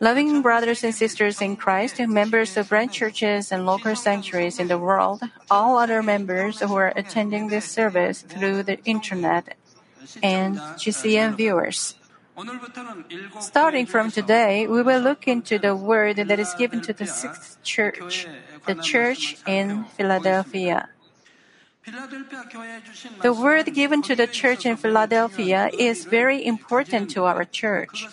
Loving brothers and sisters in Christ, members of branch churches and local sanctuaries in the world, all other members who are attending this service through the internet, and GCN viewers. Starting from today, we will look into the word that is given to the sixth church, the church in Philadelphia. The word given to the church in Philadelphia is very important to our church.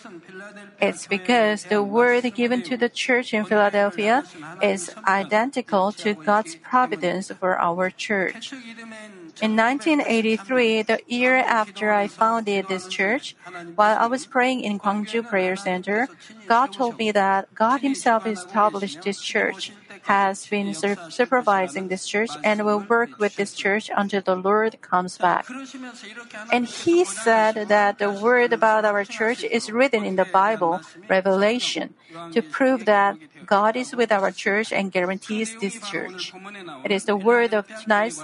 It's because the word given to the church in Philadelphia is identical to God's providence for our church. In 1983, the year after I founded this church, while I was praying in Gwangju Prayer Center, God told me that God Himself established this church, has been supervising this church, and will work with this church until the Lord comes back. And He said that the word about our church is written in the Bible, Revelation, to prove that God is with our church and guarantees this church. It is the word of tonight's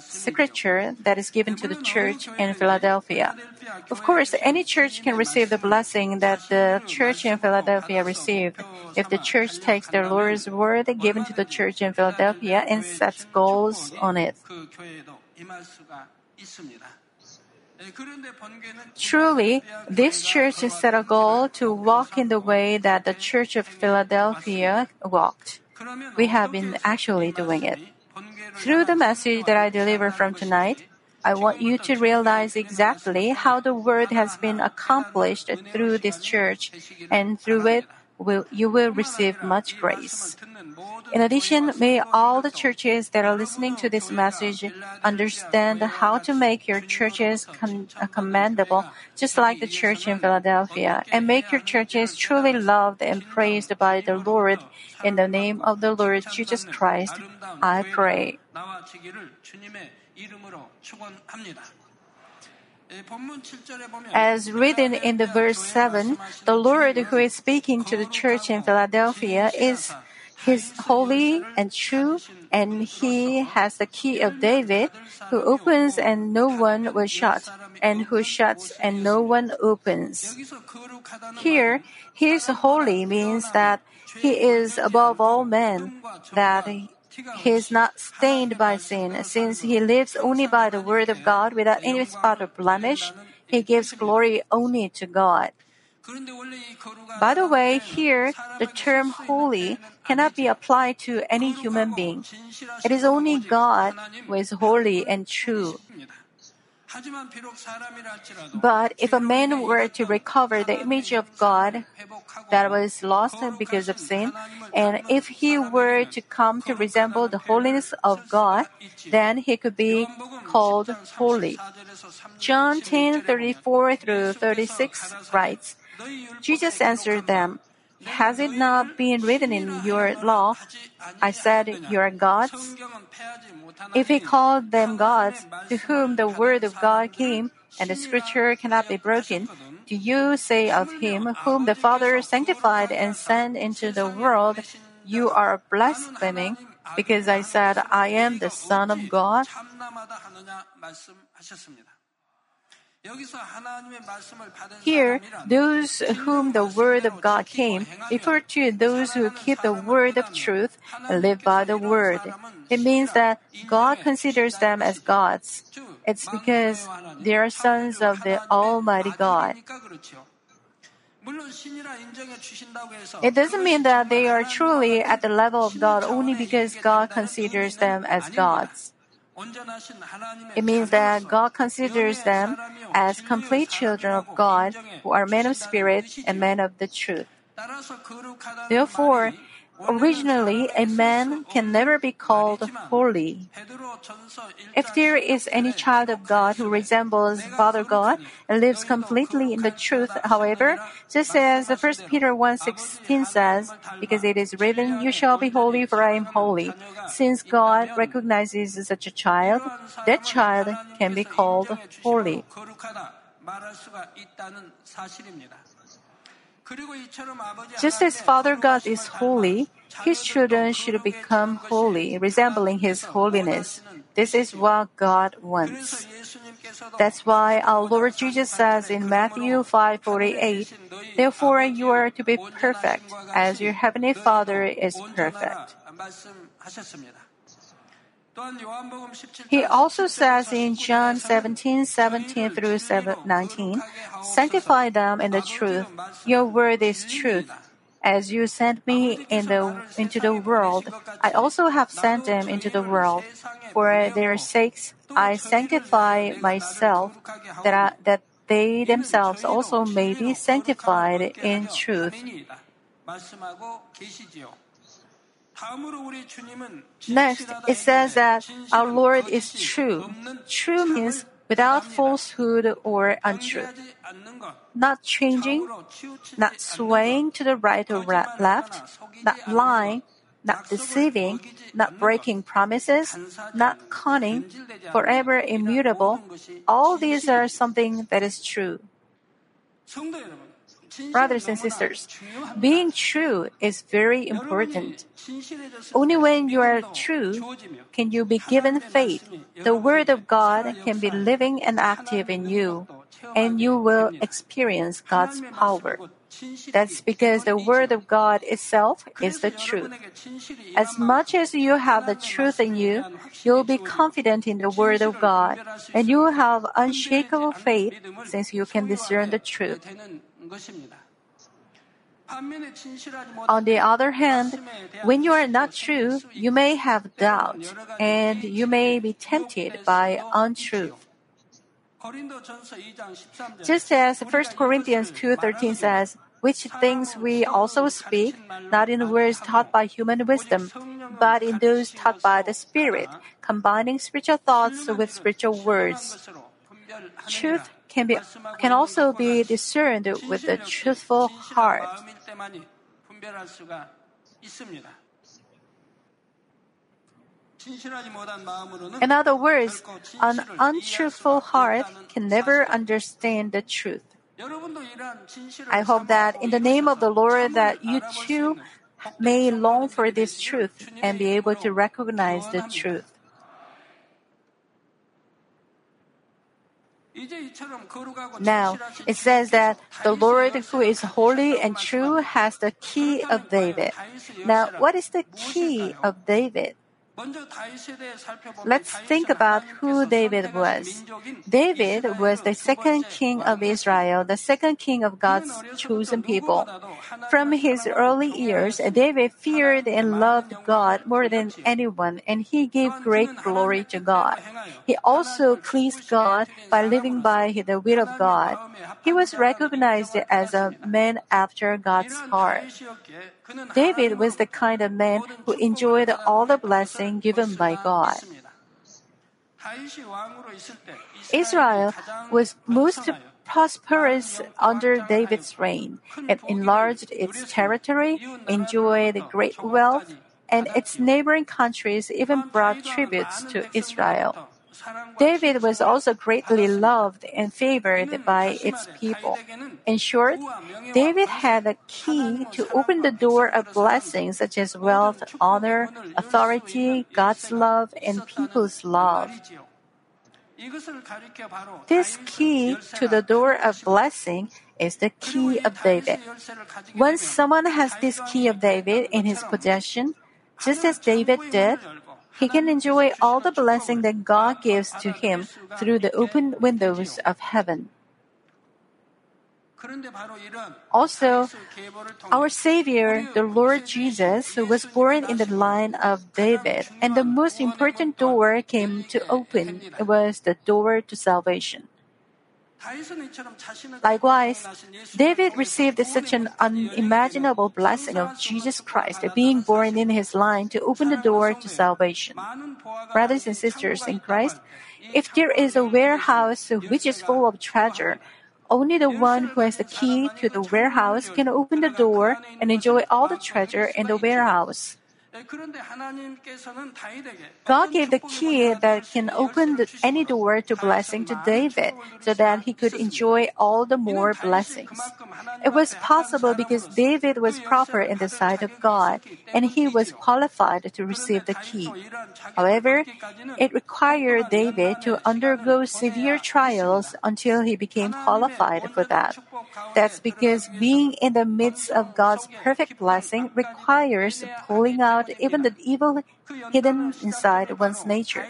scripture that is given to the church in Philadelphia. Of course, any church can receive the blessing that the church in Philadelphia received if the church takes the Lord's word given to the church in Philadelphia and sets goals on it. Truly, this church has set a goal to walk in the way that the church of Philadelphia walked. We have been actually doing it. Through the message that I deliver from tonight, I want you to realize exactly how the word has been accomplished through this church, and through it, will, you will receive much grace. In addition, may all the churches that are listening to this message understand how to make your churches con- uh, commendable, just like the church in Philadelphia, and make your churches truly loved and praised by the Lord. In the name of the Lord Jesus Christ, I pray. As written in the verse 7, the Lord who is speaking to the church in Philadelphia is He's holy and true, and he has the key of David, who opens and no one will shut, and who shuts and no one opens. Here, he is holy means that he is above all men, that he is not stained by sin, since he lives only by the word of God without any spot or blemish. He gives glory only to God. By the way, here, the term holy cannot be applied to any human being. It is only God who is holy and true. But if a man were to recover the image of God that was lost because of sin, and if he were to come to resemble the holiness of God, then he could be called holy. John 10 34 through 36 writes, Jesus answered them, Has it not been written in your law, I said, You are gods? If he called them gods, to whom the word of God came, and the scripture cannot be broken, do you say of him whom the Father sanctified and sent into the world, You are blaspheming, because I said, I am the Son of God? Here, those whom the word of God came refer to those who keep the word of truth and live by the word. It means that God considers them as gods. It's because they are sons of the Almighty God. It doesn't mean that they are truly at the level of God only because God considers them as gods. It means that God considers them as complete children of God who are men of spirit and men of the truth. Therefore, originally a man can never be called holy. If there is any child of God who resembles Father God and lives completely in the truth, however, just as 1 Peter 1:16 says, because it is written, "You shall be holy, for I am holy." Since God recognizes such a child, that child can be called holy. Just as Father God is holy, his children should become holy, resembling his holiness. This is what God wants. That's why our Lord Jesus says in Matthew 5:48, "Therefore you are to be perfect, as your heavenly Father is perfect." He also says in John 17, 17 through 19, Sanctify them in the truth. Your word is truth. As you sent me in the, into the world, I also have sent them into the world. For their sakes, I sanctify myself, that, I, that they themselves also may be sanctified in truth. Next, it says that our Lord is true. True means without falsehood or untruth. Not changing, not swaying to the right or left, not lying, not deceiving, not breaking promises, not cunning, forever immutable. All these are something that is true. Brothers and sisters, being true is very important. Only when you are true can you be given faith. The Word of God can be living and active in you, and you will experience God's power. That's because the Word of God itself is the truth. As much as you have the truth in you, you'll be confident in the Word of God, and you will have unshakable faith since you can discern the truth. On the other hand, when you are not true, you may have doubt and you may be tempted by untruth. Just as 1 Corinthians 2:13 says, which things we also speak, not in words taught by human wisdom, but in those taught by the Spirit, combining spiritual thoughts with spiritual words. Truth can be can also be discerned with a truthful heart. In other words, an untruthful heart can never understand the truth. I hope that in the name of the Lord that you too may long for this truth and be able to recognize the truth. Now, it says that the Lord who is holy and true has the key of David. Now, what is the key of David? Let's think about who David was. David was the second king of Israel, the second king of God's chosen people. From his early years, David feared and loved God more than anyone, and he gave great glory to God. He also pleased God by living by the will of God. He was recognized as a man after God's heart. David was the kind of man who enjoyed all the given by God. Israel was most prosperous under David's reign. It enlarged its territory, enjoyed great wealth, and its neighboring countries even brought tributes to Israel. David was also greatly loved and favored by its people. In short, David had a key to open the door of blessings such as wealth, honor, authority, God's love, and people's love. This key to the door of blessing is the key of David. Once someone has this key of David in his possession, just as David did, he can enjoy all the blessing that God gives to him through the open windows of heaven. Also, our Savior, the Lord Jesus, was born in the line of David, and the most important door came to open. Was the door to salvation. Likewise, David received such an unimaginable blessing of Jesus Christ being born in his line to open the door to salvation. Brothers and sisters in Christ, if there is a warehouse which is full of treasure, only the one who has the key to the warehouse can open the door and enjoy all the treasure in the warehouse. God gave the key that can open the, any door to blessing to David so that he could enjoy all the more blessings. It was possible because David was proper in the sight of God, and he was qualified to receive the key. However, it required David to undergo severe trials until he became qualified for that. That's because being in the midst of God's perfect blessing requires pulling out even the evil hidden inside one's nature.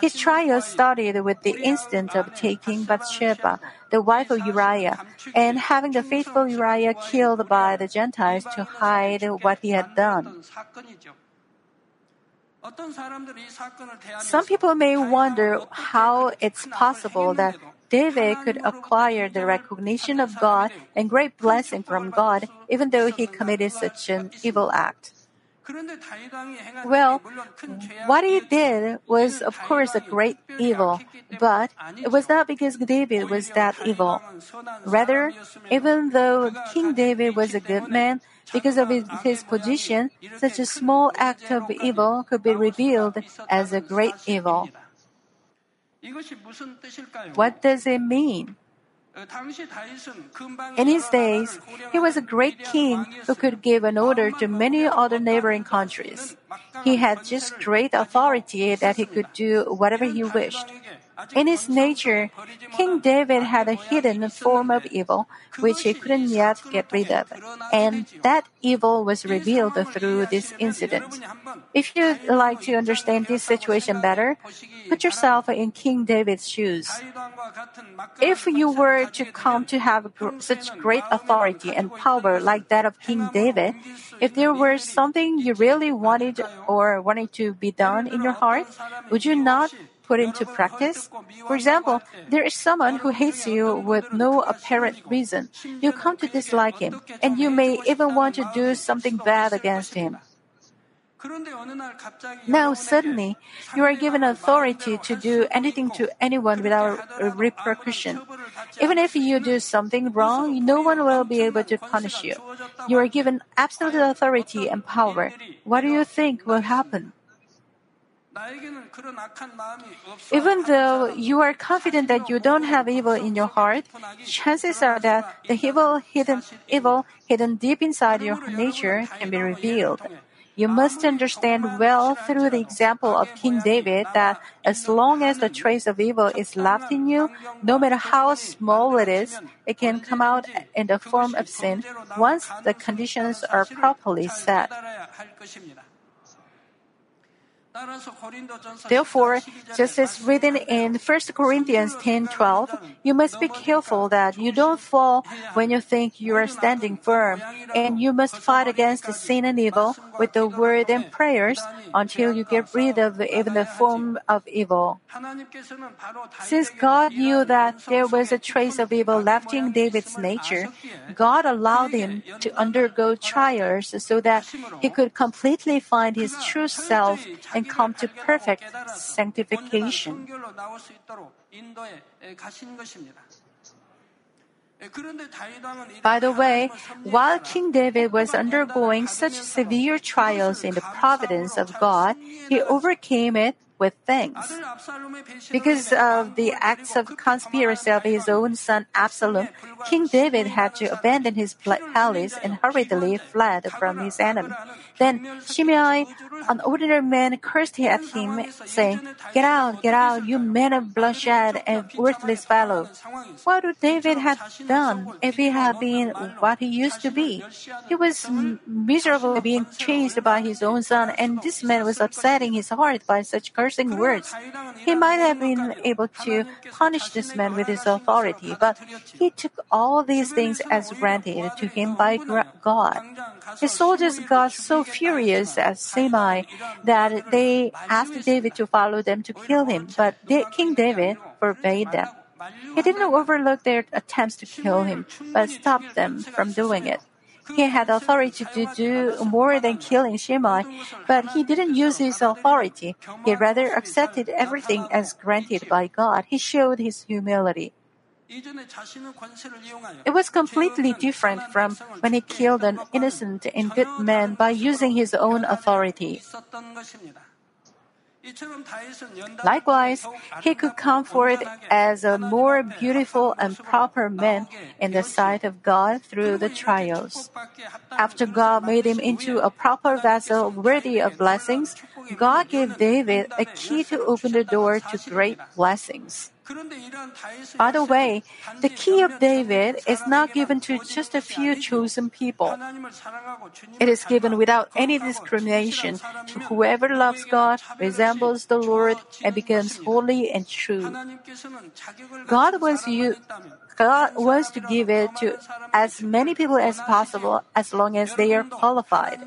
His trial started with the incident of taking Bathsheba, the wife of Uriah, and having the faithful Uriah killed by the Gentiles to hide what he had done. Some people may wonder how it's possible that David could acquire the recognition of God and great blessing from God even though he committed such an evil act. Well, what he did was, of course, a great evil, but it was not because David was that evil. Rather, even though King David was a good man, because of his, position, such a small act of evil could be revealed as a great evil. What does it mean? In his days, he was a great king who could give an order to many other neighboring countries. He had just great authority that he could do whatever he wished. In his nature, King David had a hidden form of evil which he couldn't yet get rid of, and that evil was revealed through this incident. If you'd like to understand this situation better, put yourself in King David's shoes. If you were to come to have such great authority and power like that of King David, if there were something you really wanted or wanted to be done in your heart, would you not put into practice? For example, there is someone who hates you with no apparent reason. You come to dislike him, and you may even want to do something bad against him. Now, suddenly, you are given authority to do anything to anyone without repercussion. Even if you do something wrong, no one will be able to punish you. You are given absolute authority and power. What do you think will happen? Even though you are confident that you don't have evil in your heart, chances are that the evil hidden, evil hidden deep inside your nature can be revealed. You must understand well through the example of King David that as long as the trace of evil is left in you, no matter how small it is, it can come out in the form of sin once the conditions are properly set. Therefore, just as written in 1 Corinthians 10:12, you must be careful that you don't fall when you think you are standing firm, and you must fight against sin and evil with the word and prayers until you get rid of even the form of evil. Since God knew that there was a trace of evil left in David's nature, God allowed him to undergo trials so that he could completely find his true self and come to perfect sanctification. By the way, while King David was undergoing such severe trials in the providence of God, he overcame it with things. Because of the acts of conspiracy of his own son Absalom, King David had to abandon his palace and hurriedly fled from his enemy. Then Shimei, an ordinary man, cursed at him, saying, Get out, get out, you man of bloodshed and worthless fellow. What would David have done if he had been what he used to be? He was miserable being chased by his own son, and this man was upsetting his heart by such cursing words. He might have been able to punish this man with his authority, but he took all these things as granted to him by God. His soldiers got so furious at Shimei that they asked David to follow them to kill him, but King David forbade them. He didn't overlook their attempts to kill him, but stopped them from doing it. He had authority to do more than killing Shimei, but he didn't use his authority. He rather accepted everything as granted by God. He showed his humility. It was completely different from when he killed an innocent and good man by using his own authority. Likewise, he could come forth as a more beautiful and proper man in the sight of God through the trials. After God made him into a proper vessel worthy of blessings, God gave David a key to open the door to great blessings. By the way, the key of David is not given to just a few chosen people. It is given without any discrimination to whoever loves God, resembles the Lord, and becomes holy and true. God wants you God wants to give it to as many people as possible as long as they are qualified.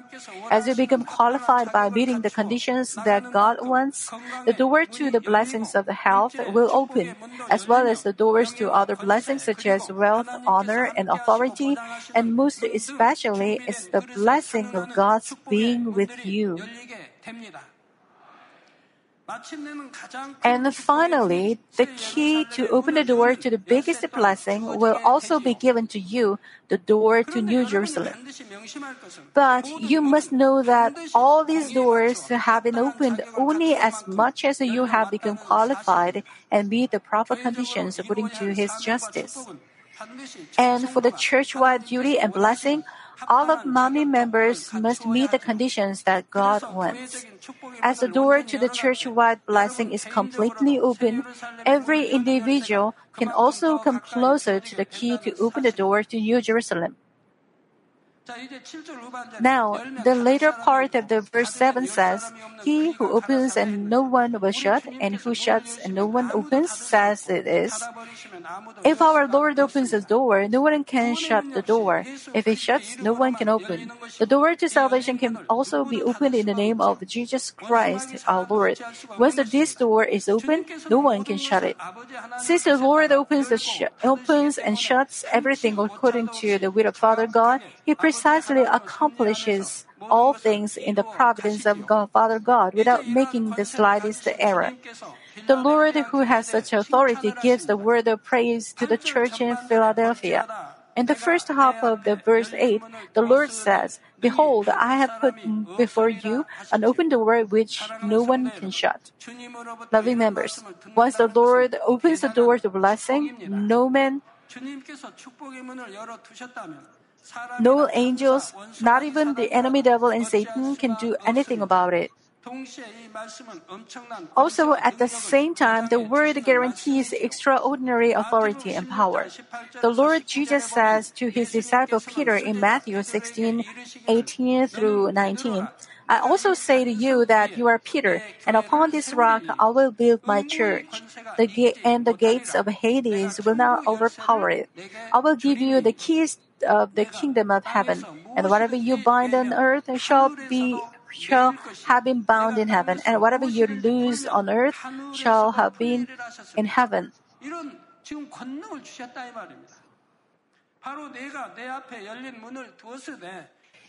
As you become qualified by meeting the conditions that God wants, the door to the blessings of the health will open, as well as the doors to other blessings such as wealth, honor, and authority, and most especially is the blessing of God's being with you. And finally, the key to open the door to the biggest blessing will also be given to you, the door to New Jerusalem. But you must know that all these doors have been opened only as much as you have become qualified and meet the proper conditions according to His justice. And for the church-wide duty and blessing, all of Manmin members must meet the conditions that God wants. As the door to the church-wide blessing is completely open, every individual can also come closer to the key to open the door to New Jerusalem. Now, the later part of the verse 7 says, He who opens and no one will shut, and who shuts and no one opens, says it is. If our Lord opens the door, no one can shut the door. If He shuts, no one can open. The door to salvation can also be opened in the name of Jesus Christ, our Lord. Once this door is open, no one can shut it. Since the Lord opens, the sh- opens and shuts everything according to the will of Father God, He precisely accomplishes all things in the providence of God, Father God without making the slightest error. The Lord who has such authority gives the word of praise to the church in Philadelphia. In the first half of the verse 8, the Lord says, Behold, I have put before you an open door which no one can shut. Loving members, once the Lord opens the door to blessing, no man no angels, not even the enemy devil and Satan can do anything about it. Also, at the same time, the word guarantees extraordinary authority and power. The Lord Jesus says to his disciple Peter in Matthew 16, 18 through 19, I also say to you that you are Peter, and upon this rock I will build my church. The ga- and the gates of Hades will not overpower it. I will give you the keys of the kingdom of heaven, and whatever you bind on earth shall be shall have been bound in heaven, and whatever you loose on earth shall have been in heaven.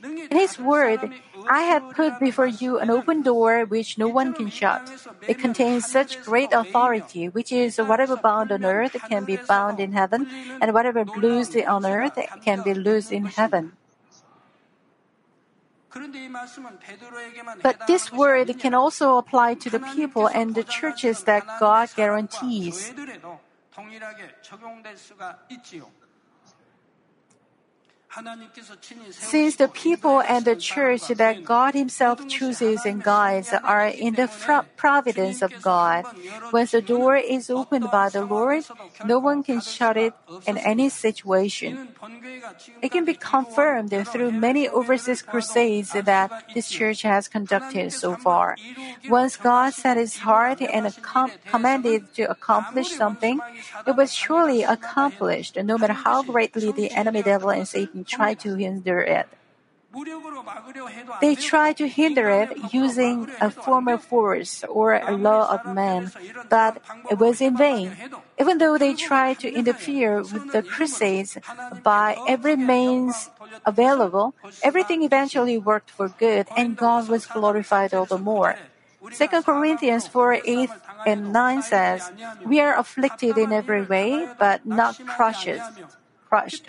In His word, I have put before you an open door which no one can shut. It contains such great authority, which is whatever bound on earth can be bound in heaven, and whatever loosed on earth can be loosed in heaven. But this word can also apply to the people and the churches that God guarantees. Since the people and the church that God Himself chooses and guides are in the providence of God, once the door is opened by the Lord, no one can shut it in any situation. It can be confirmed through many overseas crusades that this church has conducted so far. Once God set His heart and com- commanded to accomplish something, it was surely accomplished, no matter how greatly the enemy devil and Satan try to hinder it. They try to hinder it using a form of force or a law of man, but it was in vain. Even though they tried to interfere with the crusades by every means available, everything eventually worked for good and God was glorified all the more. 2 Corinthians 4 8 and 9 says, We are afflicted in every way, but not crushed crushed,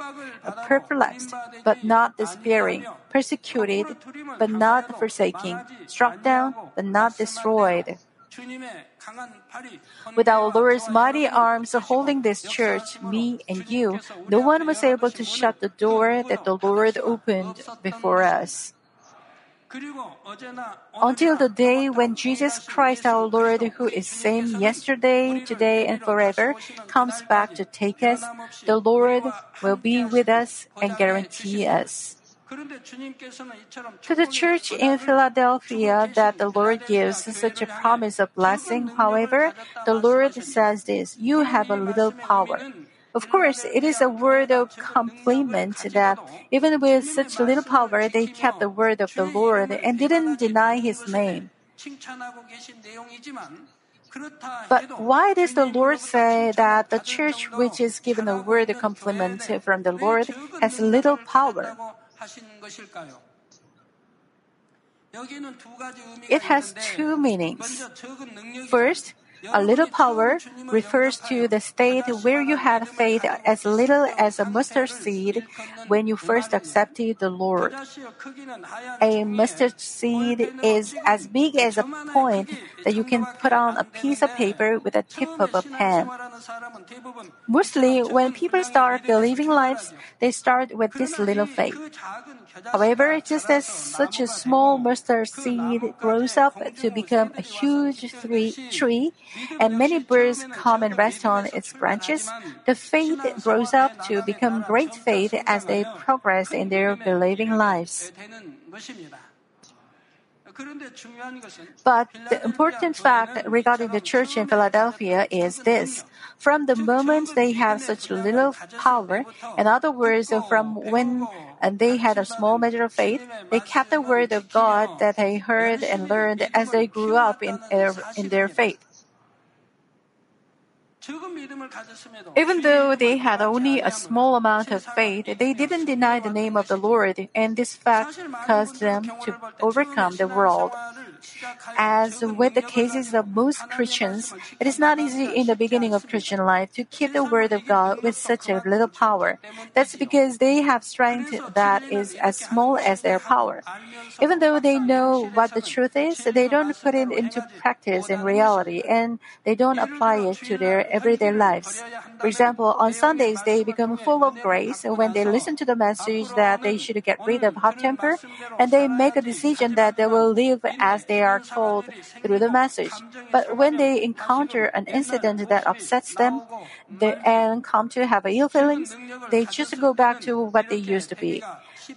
perplexed, but not despairing, persecuted, but not forsaking, struck down, but not destroyed. With our Lord's mighty arms holding this church, me and you, no one was able to shut the door that the Lord opened before us. Until the day when Jesus Christ our Lord, who is same yesterday, today, and forever, comes back to take us, the Lord will be with us and guarantee us. To the church in Philadelphia that the Lord gives such a promise of blessing, however, the Lord says this, you have a little power. Of course, it is a word of compliment that even with such little power, they kept the word of the Lord and didn't deny his name. But why does the Lord say that the church which is given a word of compliment from the Lord has little power? It has two meanings. First, a little power refers to the state where you had faith as little as a mustard seed when you first accepted the Lord. A mustard seed is as big as a point that you can put on a piece of paper with the tip of a pen. Mostly, when people start believing lives, they start with this little faith. However, just as such a small mustard seed grows up to become a huge tree, and many birds come and rest on its branches, the faith grows up to become great faith as they progress in their believing lives. But the important fact regarding the church in Philadelphia is this. From the moment they have such little power, in other words, from when they had a small measure of faith, they kept the word of God that they heard and learned as they grew up in, uh, in their faith. Even though they had only a small amount of faith, they didn't deny the name of the Lord, and this fact caused them to overcome the world. As with the cases of most Christians, it is not easy in the beginning of Christian life to keep the Word of God with such a little power. That's because they have strength that is as small as their power. Even though they know what the truth is, they don't put it into practice in reality, and they don't apply it to their everyday lives. For example, on Sundays, they become full of grace when they listen to the message that they should get rid of hot temper, and they make a decision that they will live as they are told through the message. But when they encounter an incident that upsets them they, and come to have ill feelings, they just go back to what they used to be.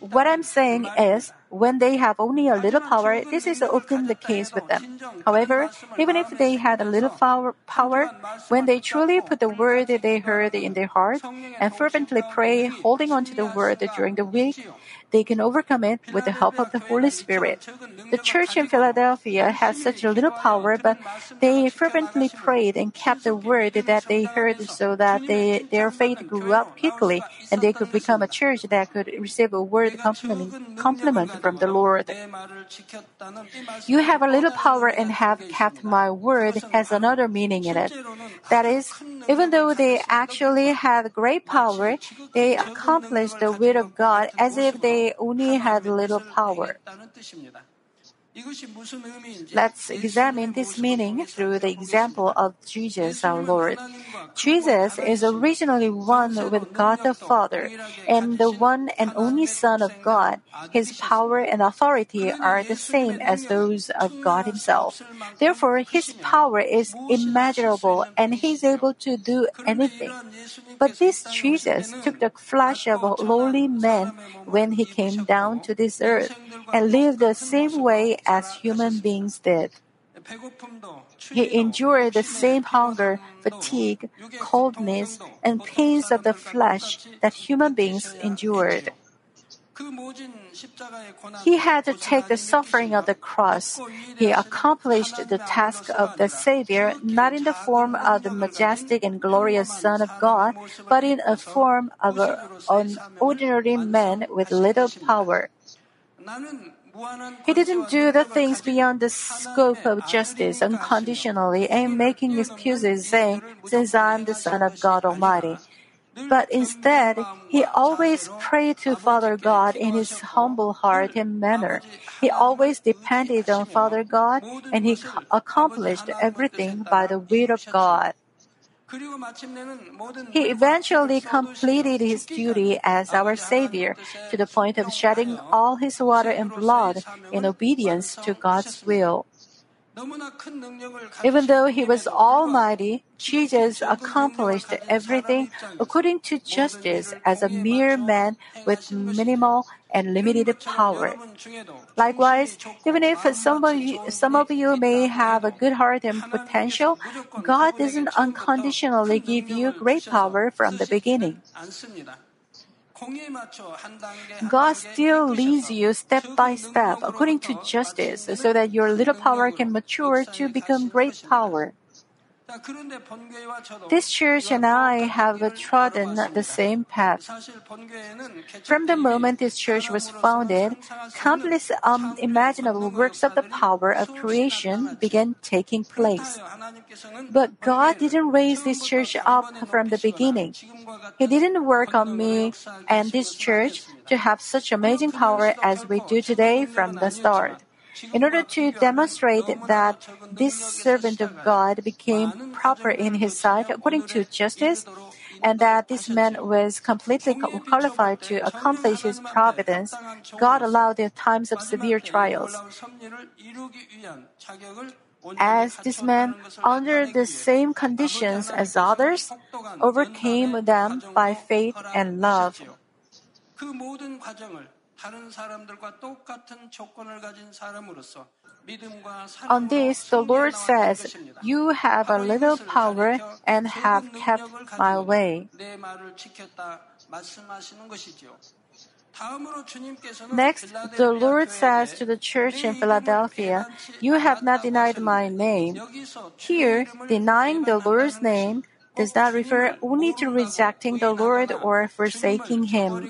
What I'm saying is, when they have only a little power, this is often the case with them. However, even if they had a little power, power, when they truly put the word that they heard in their heart and fervently pray, holding on to the word during the week, they can overcome it with the help of the Holy Spirit. The church in Philadelphia has such a little power, but they fervently prayed and kept the word that they heard so that they, their faith grew up quickly and they could become a church that could receive a word compliment, compliment from the Lord. You have a little power and have kept my word has another meaning in it. That is, even though they actually had great power, they accomplished the will of God as if they only had little power. Let's examine this meaning through the example of Jesus our Lord. Jesus is originally one with God the Father and the one and only Son of God. His power and authority are the same as those of God Himself. Therefore, His power is immeasurable and He is able to do anything. But this Jesus took the flesh of a lowly man when He came down to this earth and lived the same way as human beings did. He endured the same hunger, fatigue, coldness, and pains of the flesh that human beings endured. He had to take the suffering of the cross. He accomplished the task of the Savior not in the form of the majestic and glorious Son of God, but in a form of an ordinary man with little power. He didn't do the things beyond the scope of justice unconditionally and making excuses saying, Since I'm the Son of God Almighty. But instead, he always prayed to Father God in his humble heart and manner. He always depended on Father God and he accomplished everything by the will of God. He eventually completed his duty as our Savior to the point of shedding all his water and blood in obedience to God's will. Even though he was almighty, Jesus accomplished everything according to justice as a mere man with minimal and limited power. Likewise, even if some of you, some of you may have a good heart and potential, God doesn't unconditionally give you great power from the beginning. God still leads you step by step according to justice so that your little power can mature to become great power. This church and I have trodden the same path. From the moment this church was founded, countless um, unimaginable works of the power of creation began taking place. But God didn't raise this church up from the beginning. He didn't work on me and this church to have such amazing power as we do today from the start. In order to demonstrate that this servant of God became proper in his sight according to justice, and that this man was completely qualified to accomplish his providence, God allowed the times of severe trials. As this man, under the same conditions as others, overcame them by faith and love. On this, the Lord says, You have a little power and have kept my way. Next, the Lord says to the church in Philadelphia, You have not denied my name. Here, denying the Lord's name does not refer only to rejecting the Lord or forsaking Him.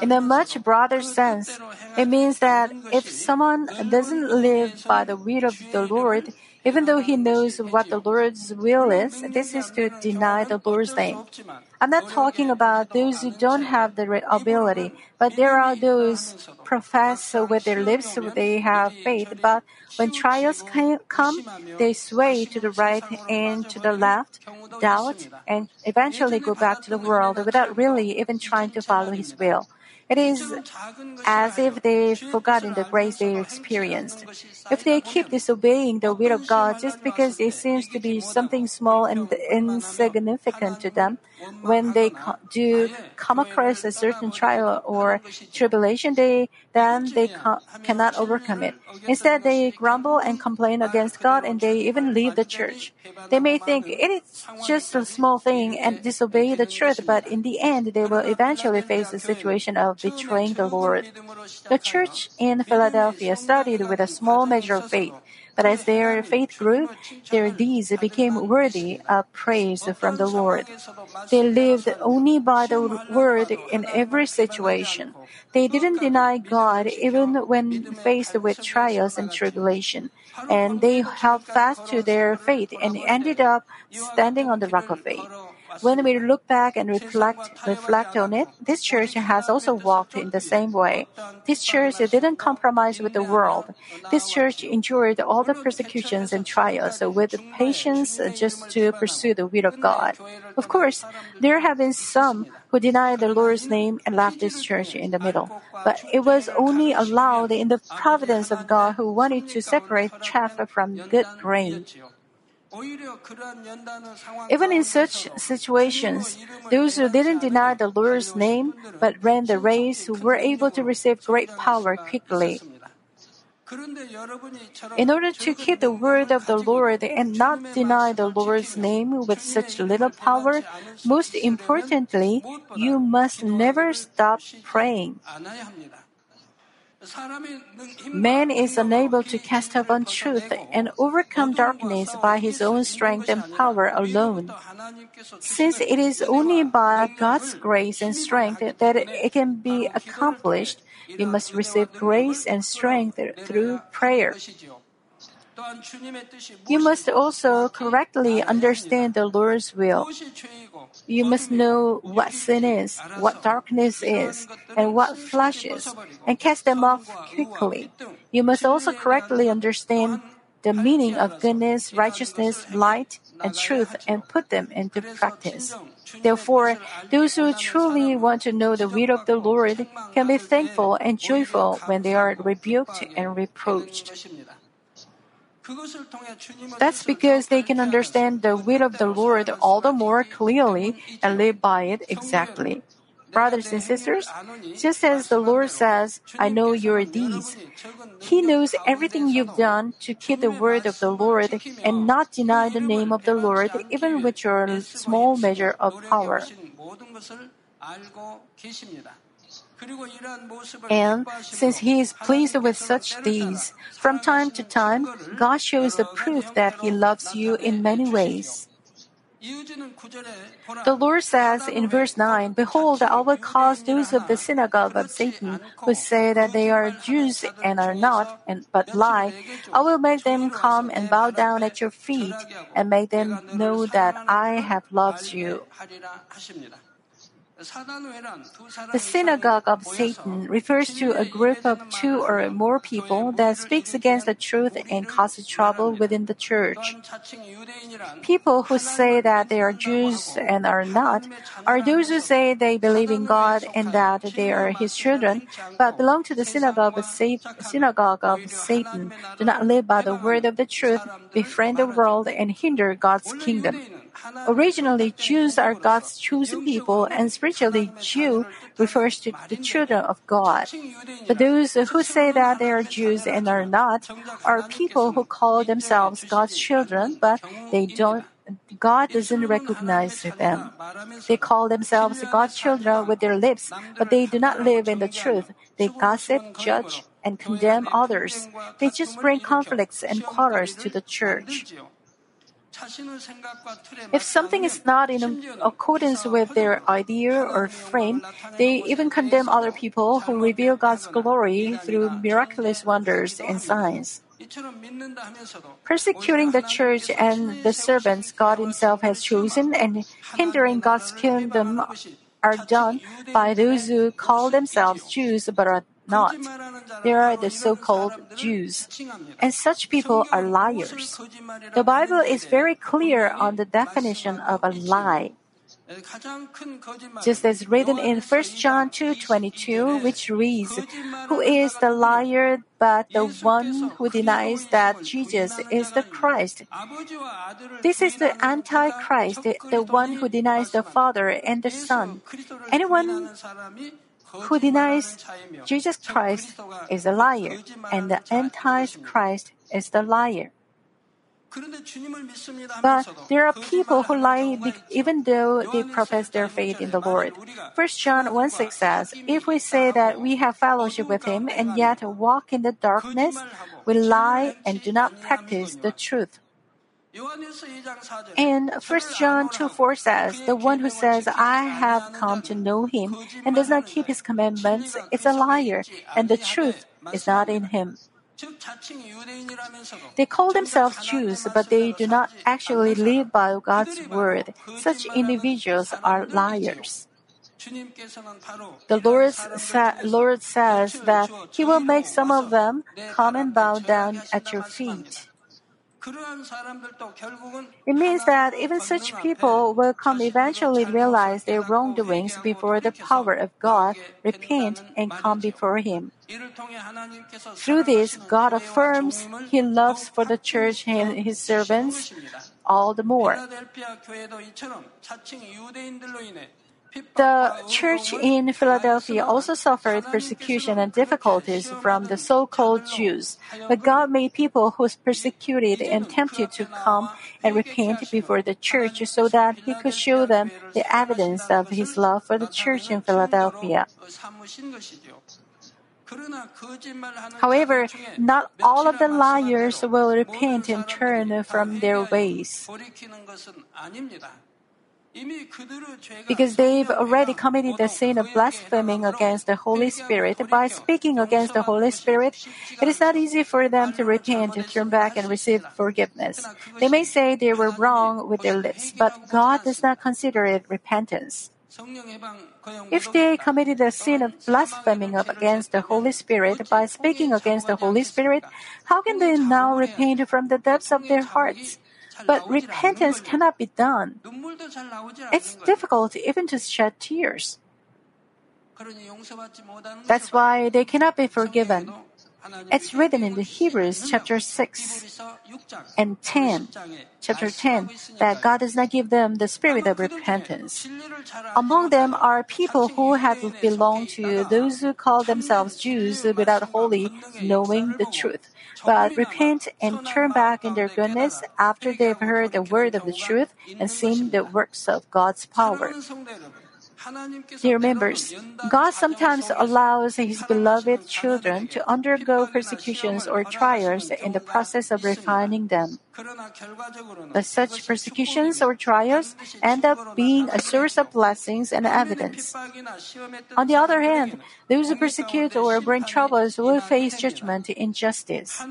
In a much broader sense, it means that if someone doesn't live by the will of the Lord, even though he knows what the Lord's will is, this is to deny the Lord's name. I'm not talking about those who don't have the ability, but there are those profess with their lips they have faith, but when trials come, they sway to the right and to the left, doubt, and eventually go back to the world without really even trying to follow His will. It is as if they've forgotten the grace they experienced. If they keep disobeying the will of God just because it seems to be something small and insignificant to them, when they do come across a certain trial or tribulation, they then they cannot overcome it. Instead, they grumble and complain against God, and they even leave the church. They may think it is just a small thing and disobey the truth, but in the end, they will eventually face the situation of betraying the Lord. The church in Philadelphia started with a small measure of faith. But as their faith grew, their deeds became worthy of praise from the Lord. They lived only by the word in every situation. They didn't deny God even when faced with trials and tribulation. And they held fast to their faith and ended up standing on the rock of faith. When we look back and reflect, reflect on it, this church has also walked in the same way. This church didn't compromise with the world. This church endured all the persecutions and trials with patience just to pursue the will of God. Of course, there have been some who denied the Lord's name and left this church in the middle. But it was only allowed in the providence of God who wanted to separate chaff from good grain. Even in such situations, those who didn't deny the Lord's name but ran the race were able to receive great power quickly. In order to keep the word of the Lord and not deny the Lord's name with such little power, most importantly, you must never stop praying. Man is unable to cast off untruth and overcome darkness by his own strength and power alone. Since it is only by God's grace and strength that it can be accomplished, we must receive grace and strength through prayer. You must also correctly understand the Lord's will. You must know what sin is, what darkness is, and what flesh is, and cast them off quickly. You must also correctly understand the meaning of goodness, righteousness, light, and truth and put them into practice. Therefore, those who truly want to know the will of the Lord can be thankful and joyful when they are rebuked and reproached. That's because they can understand the will of the Lord all the more clearly and live by it exactly. Brothers and sisters, just as the Lord says, I know your deeds, He knows everything you've done to keep the word of the Lord and not deny the name of the Lord, even with your small measure of power. And since he is pleased with such deeds, from time to time, God shows the proof that he loves you in many ways. The Lord says in verse 9, Behold, I will cause those of the synagogue of Satan who say that they are Jews and are not, and, but lie. I will make them come and bow down at your feet and make them know that I have loved you. The synagogue of Satan refers to a group of two or more people that speaks against the truth and causes trouble within the church. People who say that they are Jews and are not are those who say they believe in God and that they are his children, but belong to the synagogue of, synagogue of Satan, do not live by the word of the truth, befriend the world, and hinder God's kingdom. Originally, Jews are God's chosen people, and spiritually, Jew refers to the children of God. But those who say that they are Jews and are not are people who call themselves God's children, but they don't. God doesn't recognize them. They call themselves God's children with their lips, but they do not live in the truth. They gossip, judge, and condemn others. They just bring conflicts and quarrels to the church. If something is not in accordance with their idea or frame, they even condemn other people who reveal God's glory through miraculous wonders and signs. Persecuting the church and the servants God Himself has chosen and hindering God's kingdom are done by those who call themselves Jews but are not. There are the so called Jews. And such people are liars. The Bible is very clear on the definition of a lie. Just as written in 1 John 2:22, which reads, "Who is the liar but the one who denies that Jesus is the Christ?" This is the antichrist, the, the one who denies the Father and the Son. Anyone who denies Jesus Christ is a liar, and the antichrist is the liar. But there are people who lie even though they profess their faith in the Lord. 1 John 1 6 says, If we say that we have fellowship with him and yet walk in the darkness, we lie and do not practice the truth. And 1 John 2 4 says, The one who says, I have come to know him and does not keep his commandments is a liar, and the truth is not in him. They call themselves Jews, but they do not actually live by God's word. Such individuals are liars. The Lord, sa- Lord says that He will make some of them come and bow down at your feet. It means that even such people will come eventually realize their wrongdoings before the power of God, repent, and come before Him. Through this, God affirms He loves for the church and His servants all the more. The church in Philadelphia also suffered persecution and difficulties from the so-called Jews, but God made people who persecuted and tempted to come and repent before the church so that He could show them the evidence of His love for the church in Philadelphia. However, not all of the liars will repent and turn from their ways because they've already committed the sin of blaspheming against the Holy Spirit. By speaking against the Holy Spirit, it is not easy for them to repent, to turn back, and receive forgiveness. They may say they were wrong with their lips, but God does not consider it repentance. If they committed the sin of blaspheming against the Holy Spirit by speaking against the Holy Spirit, how can they now repent from the depths of their hearts? But repentance cannot be done. It's difficult even to shed tears. That's why they cannot be forgiven. It's written in the Hebrews chapter 6 and 10, chapter 10, that God does not give them the spirit of repentance. Among them are people who have belonged to those who call themselves Jews without wholly knowing the truth, but repent and turn back in their goodness after they've heard the word of the truth and seen the works of God's power. Dear members, God sometimes allows His beloved children to undergo persecutions or trials in the process of refining them. But such persecutions or trials end up being a source of blessings and evidence. On the other hand, those who persecute or bring troubles will face judgment in justice.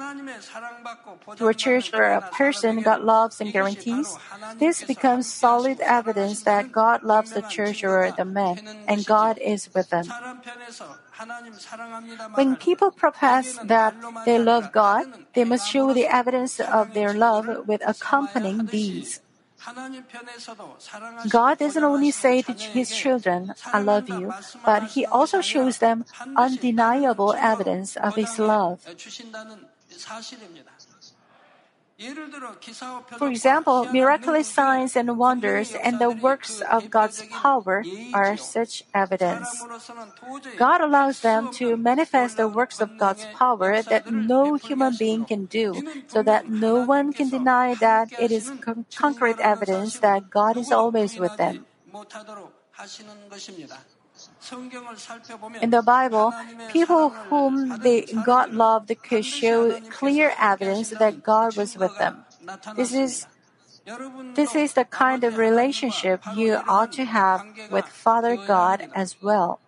To a church where a person God loves and guarantees, this becomes solid evidence that God loves the church or the man, and God is with them. When people profess that they love God, they must show the evidence of their love with accompanying deeds. God doesn't only say to his children, I love you, but he also shows them undeniable evidence of his love. For example, miraculous signs and wonders and the works of God's power are such evidence. God allows them to manifest the works of God's power that no human being can do, so that no one can deny that it is con- concrete evidence that God is always with them. In the Bible, people whom they, God loved could show clear evidence that God was with them. This is this is the kind of relationship you ought to have with Father God as well.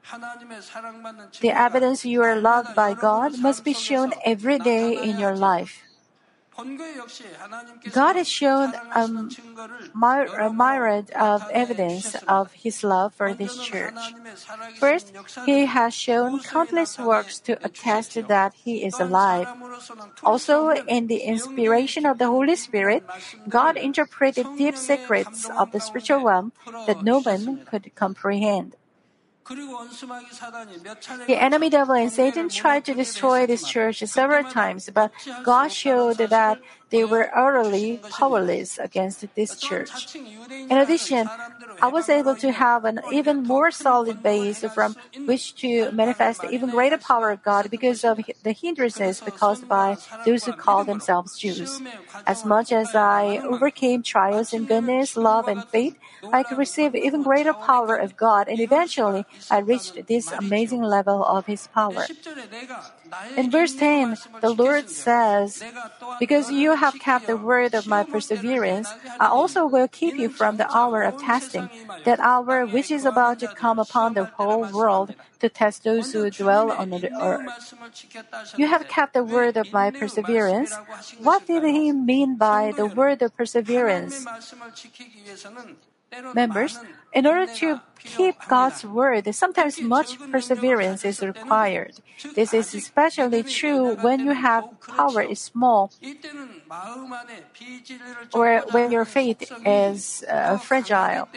The evidence you are loved by God must be shown every day in your life. God has shown um, a myriad of evidence of His love for this church. First, He has shown countless works to attest that He is alive. Also, in the inspiration of the Holy Spirit, God interpreted deep secrets of the spiritual realm that no one could comprehend. The enemy devil and Satan tried to destroy this church several times, but God showed that they were utterly powerless against this church. In addition, I was able to have an even more solid base from which to manifest even greater power of God because of the hindrances caused by those who call themselves Jews. As much as I overcame trials in goodness, love, and faith, I could receive even greater power of God, and eventually I reached this amazing level of His power. In verse 10, the Lord says, Because you have kept the word of my perseverance, I also will keep you from the hour of testing, that hour which is about to come upon the whole world to test those who dwell on the earth. You have kept the word of my perseverance. What did he mean by the word of perseverance? Members, in order to keep God's word, sometimes much perseverance is required. This is especially true when you have power is small or when your faith is uh, fragile.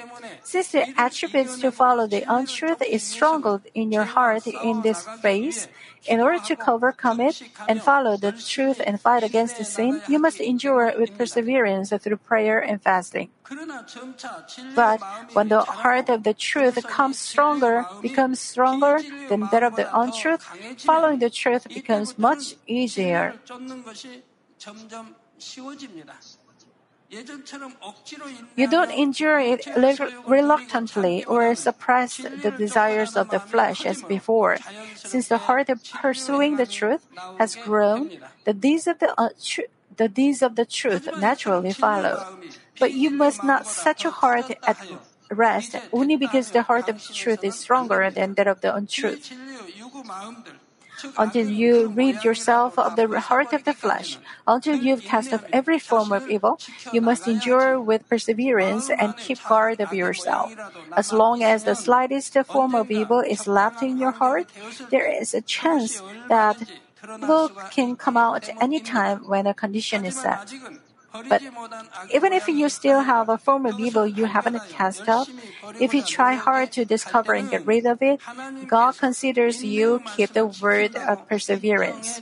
Since the attributes to follow the untruth is stronghold in your heart in this phase, in order to overcome it and follow the truth and fight against the sin, you must endure with perseverance through prayer and fasting. But when the heart of the truth comes stronger, becomes stronger than that of the untruth, following the truth becomes much easier. You don't endure it reluctantly or suppress the desires of the flesh as before. Since the heart of pursuing the truth has grown, the deeds of the, uh, tr- the deeds of the truth naturally follow. But you must not set your heart at rest only because the heart of the truth is stronger than that of the untruth until you rid yourself of the heart of the flesh, until you've cast off every form of evil, you must endure with perseverance and keep guard of yourself. As long as the slightest form of evil is left in your heart, there is a chance that evil can come out any time when a condition is set. But even if you still have a form of evil you haven't cast off, if you try hard to discover and get rid of it, God considers you keep the word of perseverance.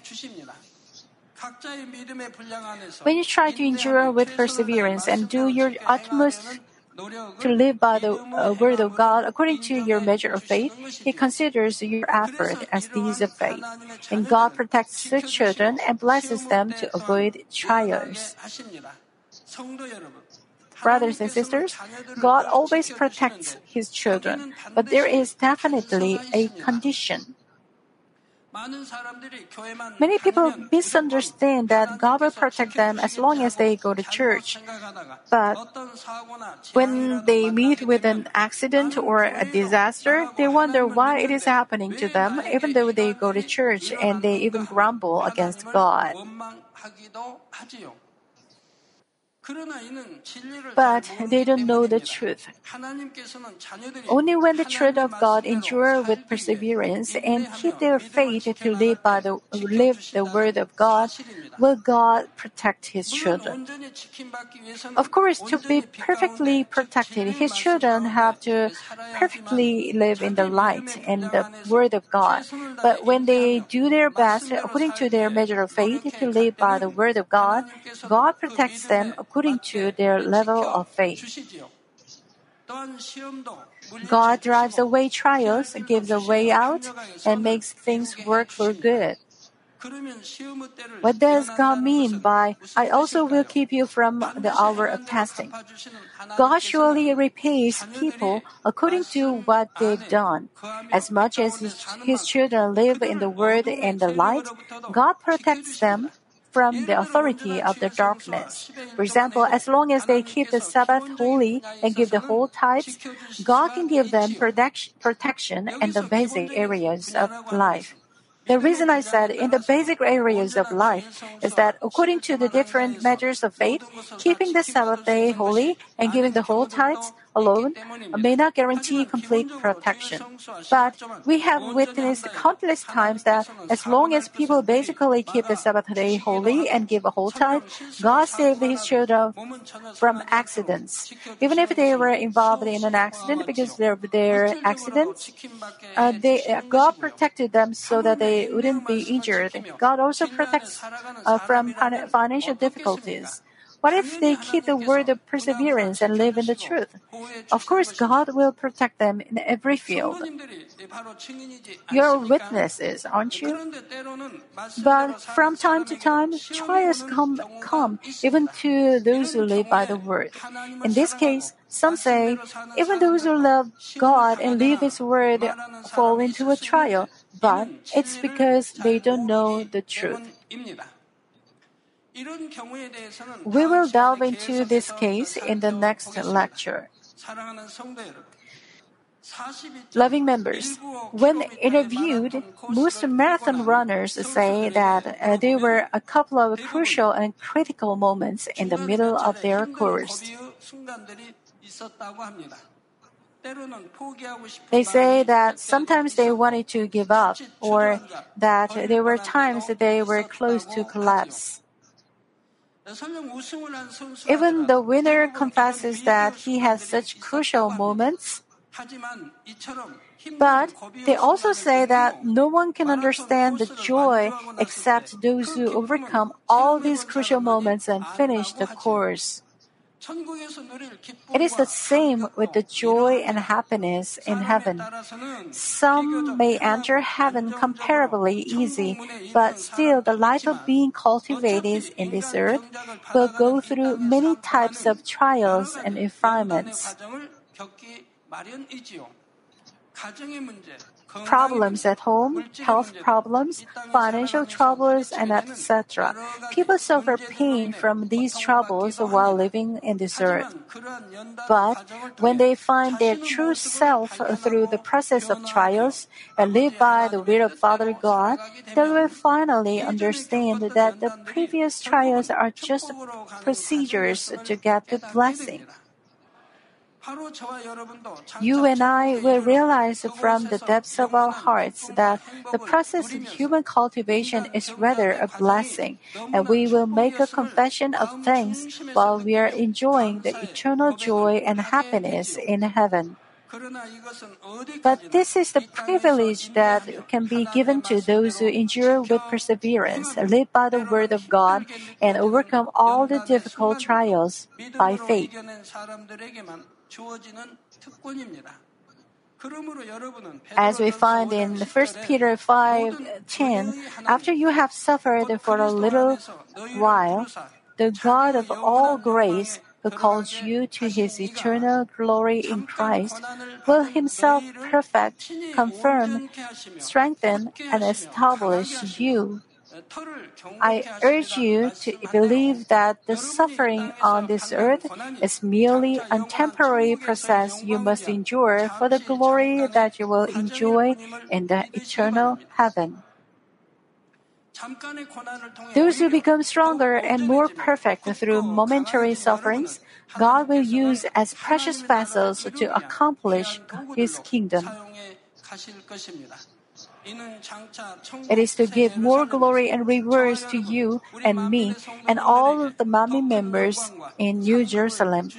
When you try to endure with perseverance and do your utmost to live by the uh, word of God according to your measure of faith, He considers your effort as deeds of faith. And God protects the children and blesses them to avoid trials. Brothers and sisters, God always protects His children, but there is definitely a condition. Many people misunderstand that God will protect them as long as they go to church. But when they meet with an accident or a disaster, they wonder why it is happening to them, even though they go to church and they even grumble against God. But they don't know the truth. Only when the truth of God endure with perseverance and keep their faith to live by the live the word of God, will God protect His children. Of course, to be perfectly protected, His children have to perfectly live in the light and the word of God. But when they do their best according to their measure of faith to live by the word of God, God protects them according to their level of faith. God drives away trials, gives a way out, and makes things work for good. What does God mean by, I also will keep you from the hour of testing? God surely repays people according to what they've done. As much as his children live in the word and the light, God protects them from the authority of the darkness. For example, as long as they keep the Sabbath holy and give the whole tithes, God can give them protection in the basic areas of life. The reason I said in the basic areas of life is that according to the different measures of faith, keeping the Sabbath day holy and giving the whole tithes alone may not guarantee complete protection. But we have witnessed countless times that as long as people basically keep the Sabbath day holy and give a whole tithe, God saved His children from accidents. Even if they were involved in an accident because of their accidents, uh, they, uh, God protected them so that they wouldn't be injured. God also protects uh, from financial difficulties. What if they keep the word of perseverance and live in the truth? Of course, God will protect them in every field. You're witnesses, aren't you? But from time to time, trials come, come even to those who live by the word. In this case, some say, even those who love God and live His word fall into a trial, but it's because they don't know the truth. We will delve into this case in the next lecture. Loving members, when interviewed, most marathon runners say that uh, there were a couple of crucial and critical moments in the middle of their course. They say that sometimes they wanted to give up or that there were times that they were close to collapse. Even the winner confesses that he has such crucial moments. But they also say that no one can understand the joy except those who overcome all these crucial moments and finish the course. It is the same with the joy and happiness in heaven. Some may enter heaven comparably easy, but still the life of being cultivated in this earth will go through many types of trials and refinements problems at home, health problems, financial troubles, and etc. People suffer pain from these troubles while living in this earth. But when they find their true self through the process of trials and live by the will of Father God, they will finally understand that the previous trials are just procedures to get the blessing. You and I will realize from the depths of our hearts that the process of human cultivation is rather a blessing, and we will make a confession of thanks while we are enjoying the eternal joy and happiness in heaven. But this is the privilege that can be given to those who endure with perseverance, live by the word of God, and overcome all the difficult trials by faith. As we find in 1 Peter 5 10, after you have suffered for a little while, the God of all grace, who calls you to his eternal glory in Christ, will himself perfect, confirm, strengthen, and establish you. I urge you to believe that the suffering on this earth is merely a temporary process you must endure for the glory that you will enjoy in the eternal heaven. Those who become stronger and more perfect through momentary sufferings, God will use as precious vessels to accomplish His kingdom. It is to give more glory and rewards to you and me and all the Manmin members in New Jerusalem.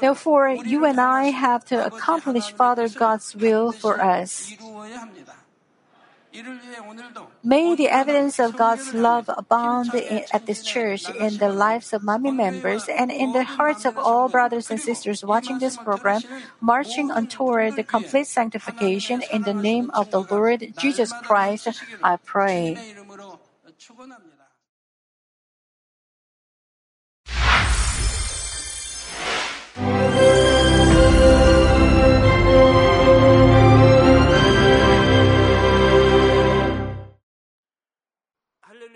Therefore, you and I have to accomplish Father God's will for us. May the evidence of God's love abound in, at this church in the lives of Manmin members and in the hearts of all brothers and sisters watching this program, marching on toward the complete sanctification in the name of the Lord Jesus Christ, I pray.